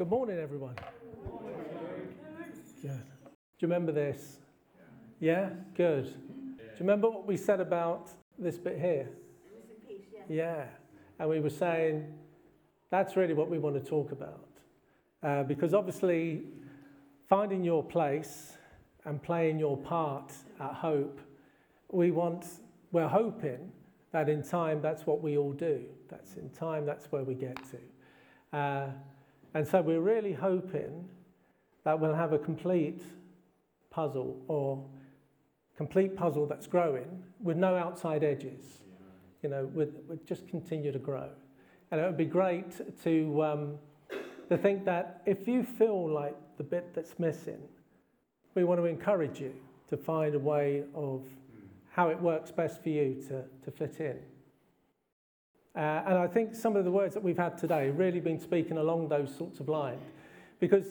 Good morning, everyone. Good. Do you remember this? Yeah? Good. Do you remember what we said about this bit here? Yeah. And we were saying that's really what we want to talk about. Uh, because obviously, finding your place and playing your part at Hope, we want, we're hoping that in time that's what we all do. That's in time, that's where we get to. Uh, and so we're really hoping that we'll have a complete puzzle or complete puzzle that's growing with no outside edges. You know, with, with just continue to grow. And it would be great to, um, to think that if you feel like the bit that's missing, we want to encourage you to find a way of how it works best for you to, to fit in. Uh, and I think some of the words that we've had today really been speaking along those sorts of lines because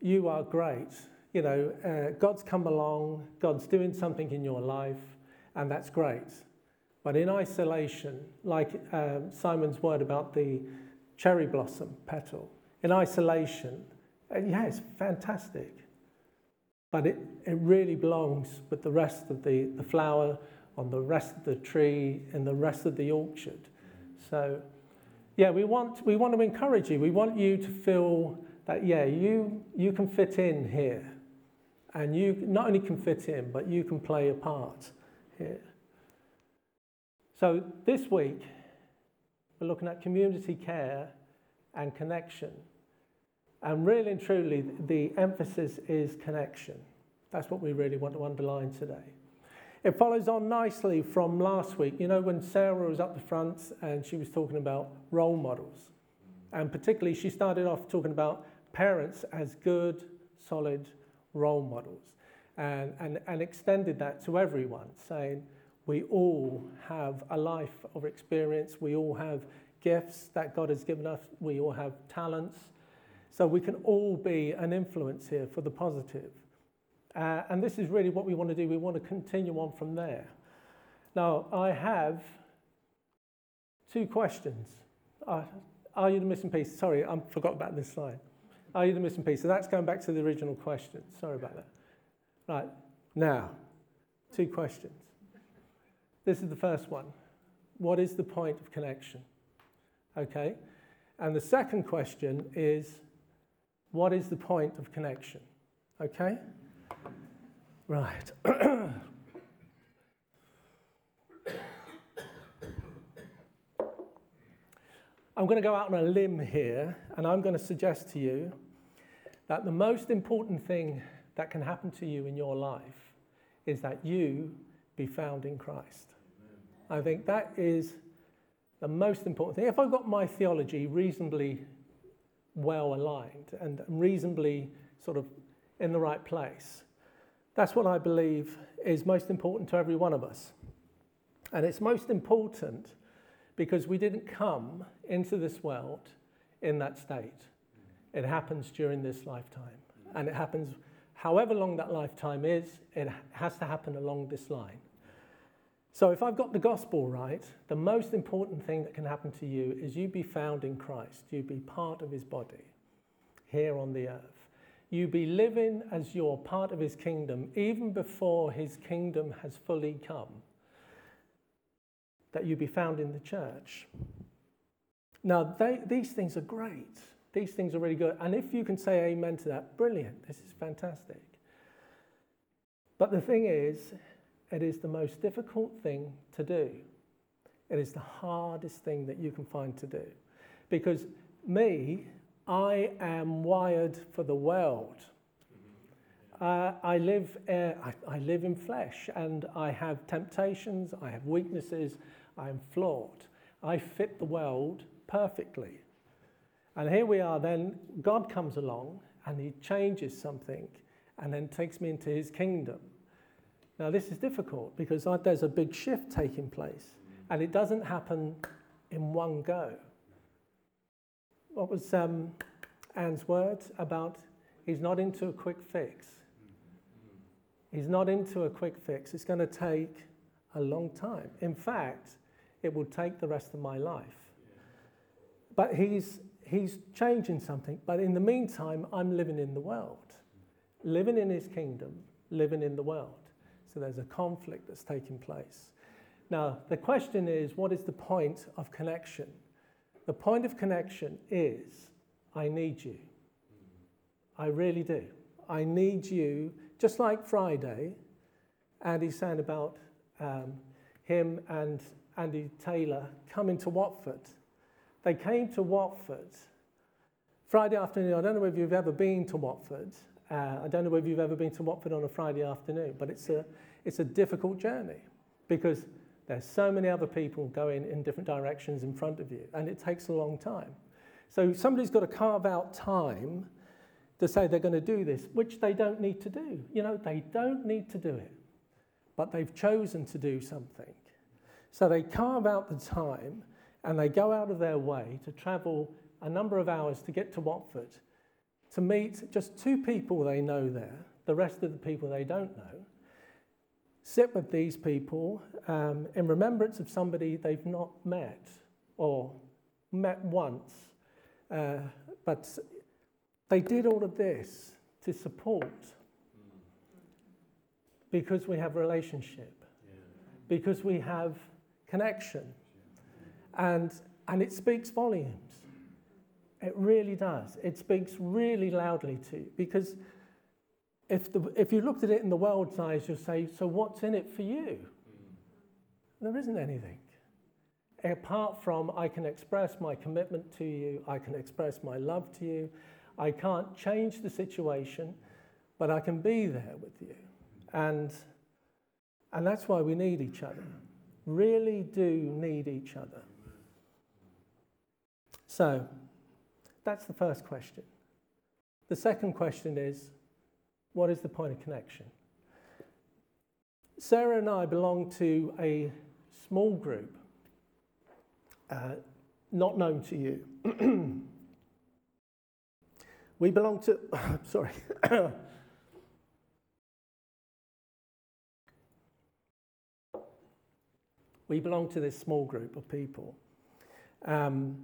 you are great. You know, uh, God's come along, God's doing something in your life, and that's great. But in isolation, like um, Simon's word about the cherry blossom petal, in isolation, uh, yeah, it's fantastic. But it, it really belongs with the rest of the, the flower on the rest of the tree in the rest of the orchard. So, yeah, we want, we want to encourage you. We want you to feel that, yeah, you, you can fit in here. And you not only can fit in, but you can play a part here. So, this week, we're looking at community care and connection. And really and truly, the emphasis is connection. That's what we really want to underline today. It follows on nicely from last week. You know, when Sarah was up the front and she was talking about role models. And particularly, she started off talking about parents as good, solid role models and, and, and extended that to everyone, saying, we all have a life of experience, we all have gifts that God has given us, we all have talents. So we can all be an influence here for the positive. Uh, and this is really what we want to do. We want to continue on from there. Now, I have two questions. Uh, are you the missing piece? Sorry, I forgot about this slide. Are you the missing piece? So that's going back to the original question. Sorry about that. Right, now, two questions. This is the first one. What is the point of connection? Okay. And the second question is, what is the point of connection? Okay? Right. I'm going to go out on a limb here, and I'm going to suggest to you that the most important thing that can happen to you in your life is that you be found in Christ. I think that is the most important thing. If I've got my theology reasonably well aligned and reasonably sort of in the right place, that's what I believe is most important to every one of us. And it's most important because we didn't come into this world in that state. It happens during this lifetime. And it happens however long that lifetime is, it has to happen along this line. So, if I've got the gospel right, the most important thing that can happen to you is you be found in Christ, you be part of his body here on the earth you be living as you're part of his kingdom even before his kingdom has fully come. That you be found in the church. Now, they, these things are great. These things are really good. And if you can say amen to that, brilliant. This is fantastic. But the thing is, it is the most difficult thing to do. It is the hardest thing that you can find to do. Because me, I am wired for the world. Uh, I, live, uh, I, I live in flesh and I have temptations, I have weaknesses, I am flawed. I fit the world perfectly. And here we are, then God comes along and he changes something and then takes me into his kingdom. Now, this is difficult because there's a big shift taking place and it doesn't happen in one go what was um, Anne's words about he's not into a quick fix. He's not into a quick fix. It's going to take a long time. In fact, it will take the rest of my life. But he's, he's changing something, but in the meantime, I'm living in the world, living in his kingdom, living in the world. So there's a conflict that's taking place. Now, the question is what is the point of connection? The point of connection is I need you. I really do. I need you, just like Friday, Andy's saying about um, him and Andy Taylor coming to Watford. They came to Watford Friday afternoon. I don't know if you've ever been to Watford. Uh, I don't know if you've ever been to Watford on a Friday afternoon, but it's a, it's a difficult journey because there's so many other people going in different directions in front of you, and it takes a long time. So somebody's got to carve out time to say they're going to do this, which they don't need to do. You know, they don't need to do it, but they've chosen to do something. So they carve out the time and they go out of their way to travel a number of hours to get to Watford to meet just two people they know there, the rest of the people they don't know. Sit with these people um, in remembrance of somebody they've not met or met once. Uh, but they did all of this to support because we have relationship, because we have connection. And, and it speaks volumes. It really does. It speaks really loudly to you because if, the, if you looked at it in the world's eyes, you'll say, So what's in it for you? There isn't anything. Apart from I can express my commitment to you, I can express my love to you, I can't change the situation, but I can be there with you. And, and that's why we need each other. Really do need each other. So, that's the first question. The second question is what is the point of connection? Sarah and I belong to a small group, uh, not known to you. we belong to, sorry. we belong to this small group of people. Um,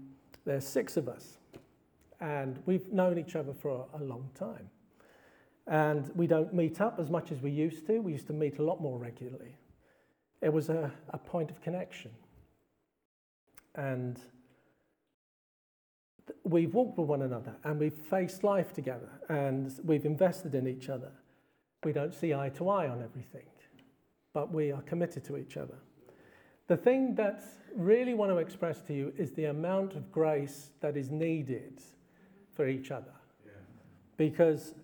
there's six of us, and we've known each other for a long time. And we don't meet up as much as we used to. We used to meet a lot more regularly. It was a, a point of connection. And we've walked with one another and we've faced life together and we've invested in each other. We don't see eye to eye on everything, but we are committed to each other. The thing that really want to express to you is the amount of grace that is needed for each other. Yeah. Because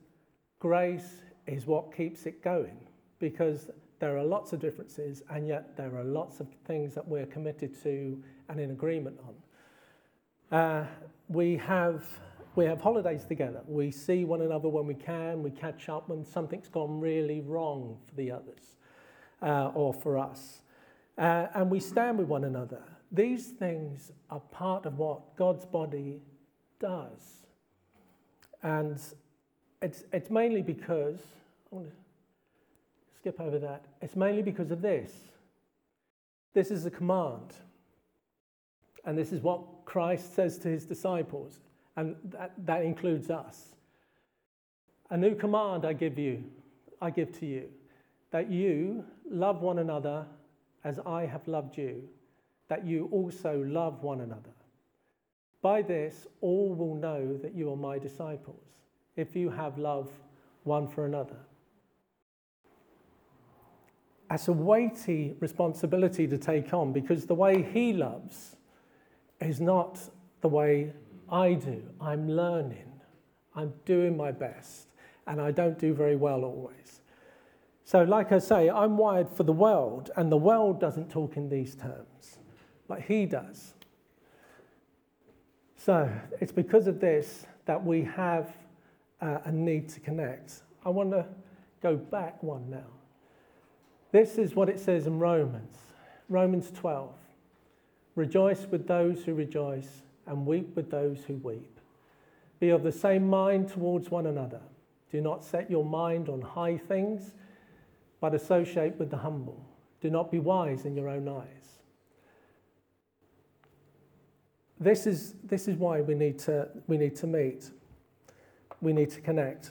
grace is what keeps it going. Because there are lots of differences, and yet there are lots of things that we're committed to and in agreement on. Uh, we have we have holidays together. We see one another when we can. We catch up when something's gone really wrong for the others uh, or for us uh, and we stand with one another. These things are part of what God's body does. And it's, it's mainly because, I want to skip over that, it's mainly because of this. This is a command. And this is what Christ says to his disciples, and that, that includes us. A new command I give you, I give to you, that you love one another as I have loved you, that you also love one another. By this, all will know that you are my disciples, if you have love one for another. That's a weighty responsibility to take on because the way he loves is not the way I do. I'm learning, I'm doing my best, and I don't do very well always. So, like I say, I'm wired for the world, and the world doesn't talk in these terms, but he does. So, it's because of this that we have uh, a need to connect. I want to go back one now. This is what it says in Romans, Romans 12. Rejoice with those who rejoice, and weep with those who weep. Be of the same mind towards one another. Do not set your mind on high things but associate with the humble. Do not be wise in your own eyes. this is, this is why we need, to, we need to meet. We need to connect.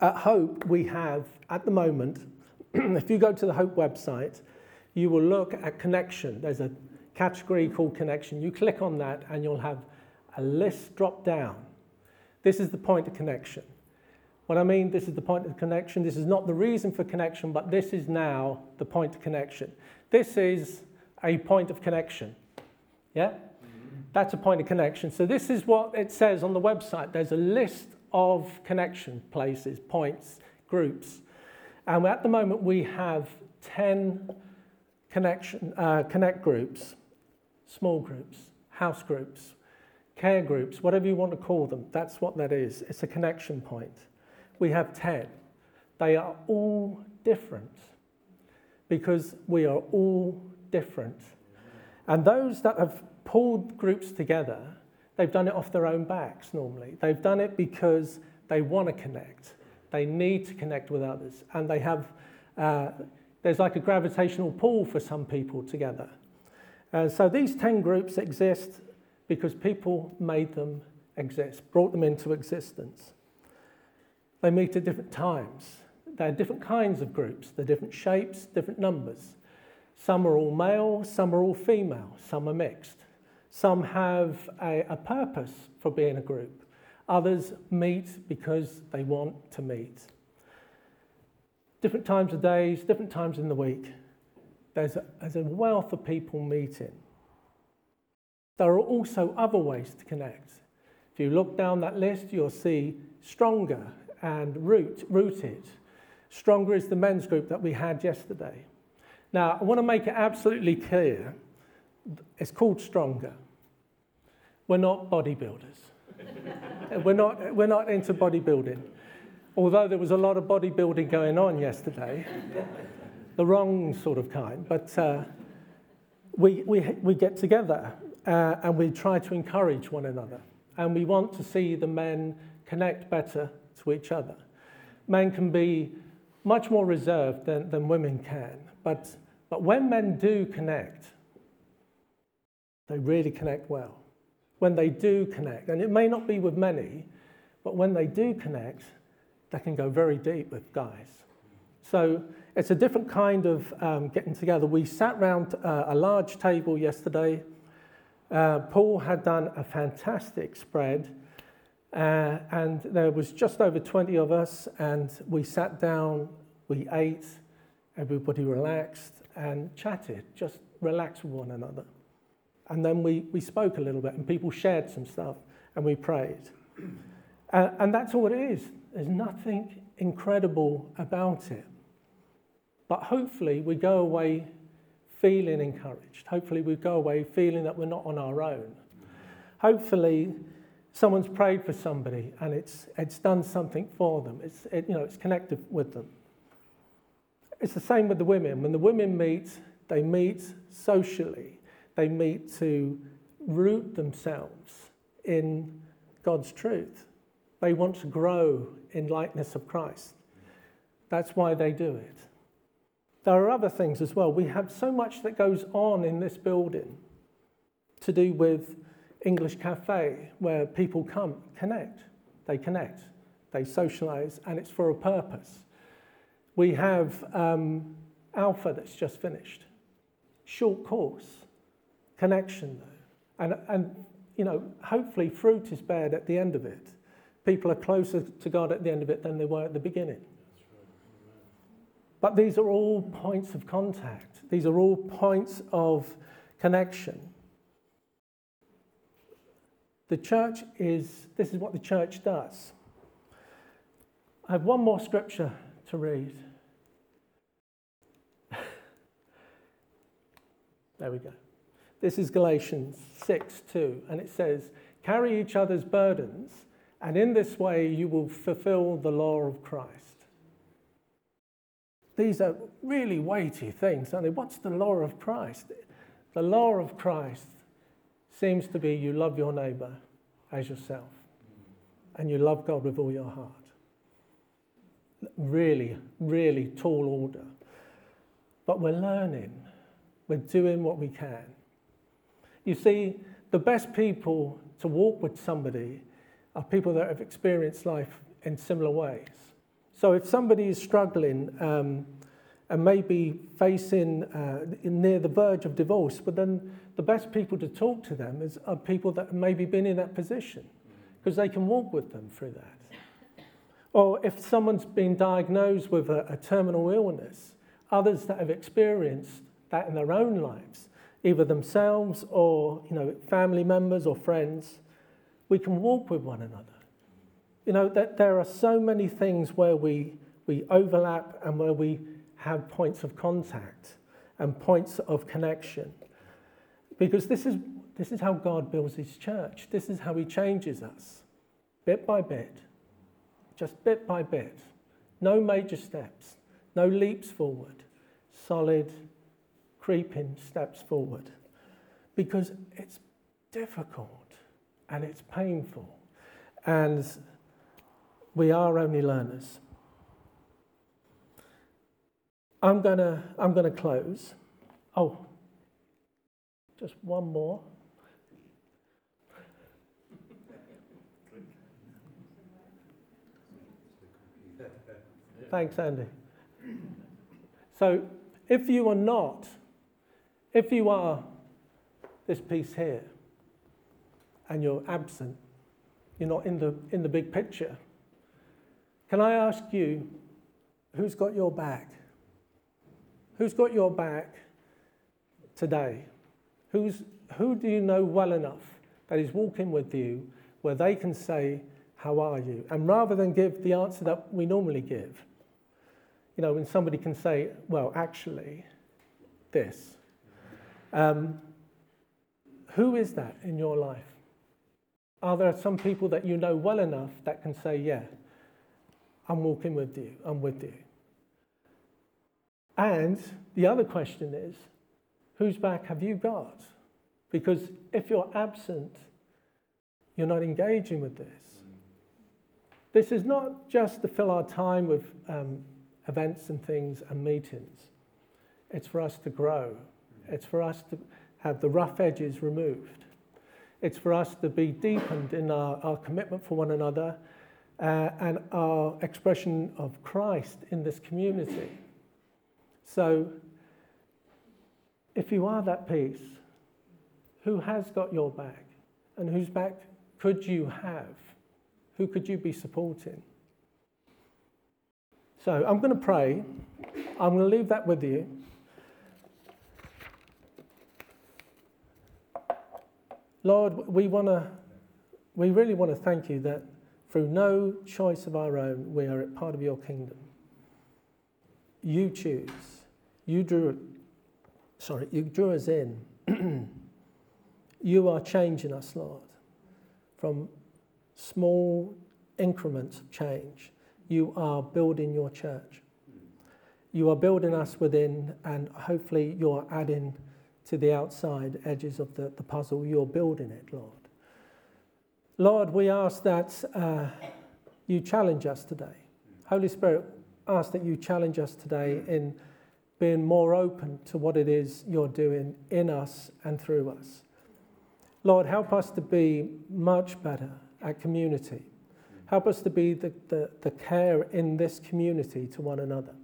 At Hope, we have, at the moment, if you go to the Hope website, you will look at connection. There's a category called connection. You click on that and you'll have a list drop down. This is the point of connection. What I mean, this is the point of connection. This is not the reason for connection, but this is now the point of connection. This is a point of connection. Yeah? That's a point of connection. So, this is what it says on the website. There's a list of connection places, points, groups. And at the moment, we have 10 connection, uh, connect groups, small groups, house groups, care groups, whatever you want to call them. That's what that is. It's a connection point. We have 10. They are all different because we are all different. And those that have pulled groups together, they've done it off their own backs normally. They've done it because they want to connect. They need to connect with others. And they have, uh, there's like a gravitational pull for some people together. Uh, so these 10 groups exist because people made them exist, brought them into existence. They meet at different times. There are different kinds of groups, they're different shapes, different numbers. Some are all male, some are all female, some are mixed. Some have a, a purpose for being a group. Others meet because they want to meet. Different times of days, different times in the week. There's a, there's a wealth of people meeting. There are also other ways to connect. If you look down that list, you'll see stronger and root, rooted. Stronger is the men's group that we had yesterday. Now, I want to make it absolutely clear it's called Stronger. We're not bodybuilders. we're, not, we're not into bodybuilding. Although there was a lot of bodybuilding going on yesterday, the wrong sort of kind. But uh, we, we, we get together uh, and we try to encourage one another. And we want to see the men connect better to each other. Men can be much more reserved than, than women can. But, but when men do connect, they really connect well. When they do connect, and it may not be with many, but when they do connect, they can go very deep with guys. So it's a different kind of um, getting together. We sat around uh, a large table yesterday. Uh, Paul had done a fantastic spread uh, and there was just over 20 of us, and we sat down, we ate, everybody relaxed and chatted, just relaxed with one another. And then we, we spoke a little bit, and people shared some stuff, and we prayed. And that's all it is. There's nothing incredible about it. But hopefully, we go away feeling encouraged. Hopefully, we go away feeling that we're not on our own. Hopefully, someone's prayed for somebody and it's, it's done something for them. It's, it, you know, it's connected with them. It's the same with the women. When the women meet, they meet socially. They meet to root themselves in God's truth. They want to grow in likeness of Christ. That's why they do it. There are other things as well. We have so much that goes on in this building to do with English cafe where people come, connect. They connect, they socialize, and it's for a purpose. We have um, Alpha that's just finished. Short course, connection. And, and, you know, hopefully fruit is bared at the end of it. People are closer to God at the end of it than they were at the beginning. But these are all points of contact. These are all points of connection. The church is, this is what the church does. I have one more scripture to read. there we go. This is Galatians 6 2, and it says, Carry each other's burdens, and in this way you will fulfill the law of Christ. These are really weighty things, aren't they? What's the law of Christ? The law of Christ seems to be you love your neighbor as yourself and you love God with all your heart. Really, really tall order. But we're learning, we're doing what we can. You see, the best people to walk with somebody are people that have experienced life in similar ways. So if somebody is struggling um, and maybe facing uh, near the verge of divorce, but then the best people to talk to them is, are people that have maybe been in that position because they can walk with them through that. Or if someone's been diagnosed with a, a terminal illness, others that have experienced that in their own lives, either themselves or you know, family members or friends, we can walk with one another. You know, that there are so many things where we, we overlap and where we have points of contact and points of connection. Because this is, this is how God builds his church. This is how he changes us, bit by bit, just bit by bit. No major steps, no leaps forward, solid, creeping steps forward. Because it's difficult and it's painful. And we are only learners. I'm going to I'm to close. Oh, just one more. Thanks, Andy. So, if you are not, if you are this piece here, and you're absent, you're not in the, in the big picture, can I ask you, who's got your back? Who's got your back today? Who's, who do you know well enough that is walking with you where they can say, How are you? And rather than give the answer that we normally give, you know, when somebody can say, Well, actually, this. Um, who is that in your life? Are there some people that you know well enough that can say, Yeah, I'm walking with you, I'm with you? And the other question is, whose back have you got? Because if you're absent, you're not engaging with this. This is not just to fill our time with um, events and things and meetings. It's for us to grow. It's for us to have the rough edges removed. It's for us to be deepened in our, our commitment for one another uh, and our expression of Christ in this community. So, if you are that piece, who has got your back? And whose back could you have? Who could you be supporting? So, I'm going to pray. I'm going to leave that with you. Lord, we want to, we really want to thank you that through no choice of our own, we are part of your kingdom. You choose. You drew, sorry, you drew us in. you are changing us, Lord, from small increments of change. You are building your church. You are building us within, and hopefully, you're adding to the outside edges of the, the puzzle. You're building it, Lord. Lord, we ask that uh, you challenge us today. Holy Spirit, ask that you challenge us today in being more open to what it is you're doing in us and through us. Lord, help us to be much better at community. Help us to be the, the, the care in this community to one another.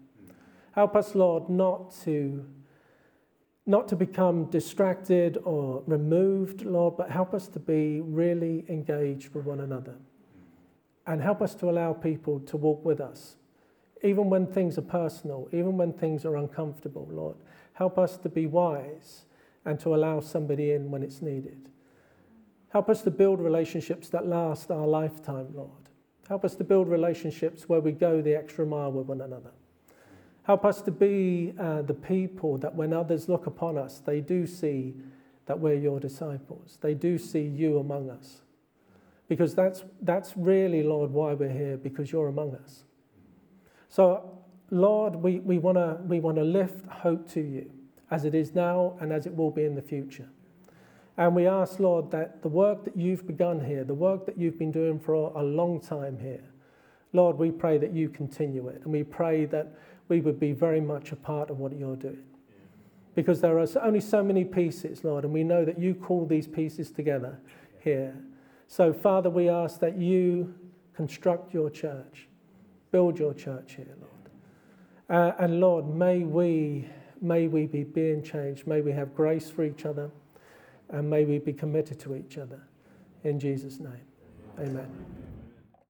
Help us, Lord, not to not to become distracted or removed, Lord, but help us to be really engaged with one another. And help us to allow people to walk with us, even when things are personal, even when things are uncomfortable, Lord. Help us to be wise and to allow somebody in when it's needed. Help us to build relationships that last our lifetime, Lord. Help us to build relationships where we go the extra mile with one another. Help us to be uh, the people that when others look upon us, they do see that we're your disciples. They do see you among us. Because that's, that's really, Lord, why we're here, because you're among us. So, Lord, we, we want to we wanna lift hope to you as it is now and as it will be in the future. And we ask, Lord, that the work that you've begun here, the work that you've been doing for a long time here, Lord, we pray that you continue it. And we pray that we would be very much a part of what you're doing. because there are only so many pieces, Lord, and we know that you call these pieces together here. So, Father, we ask that you construct your church, build your church here, Lord. Uh, and Lord, may we, may we be being changed. May we have grace for each other, and may we be committed to each other. In Jesus' name, amen.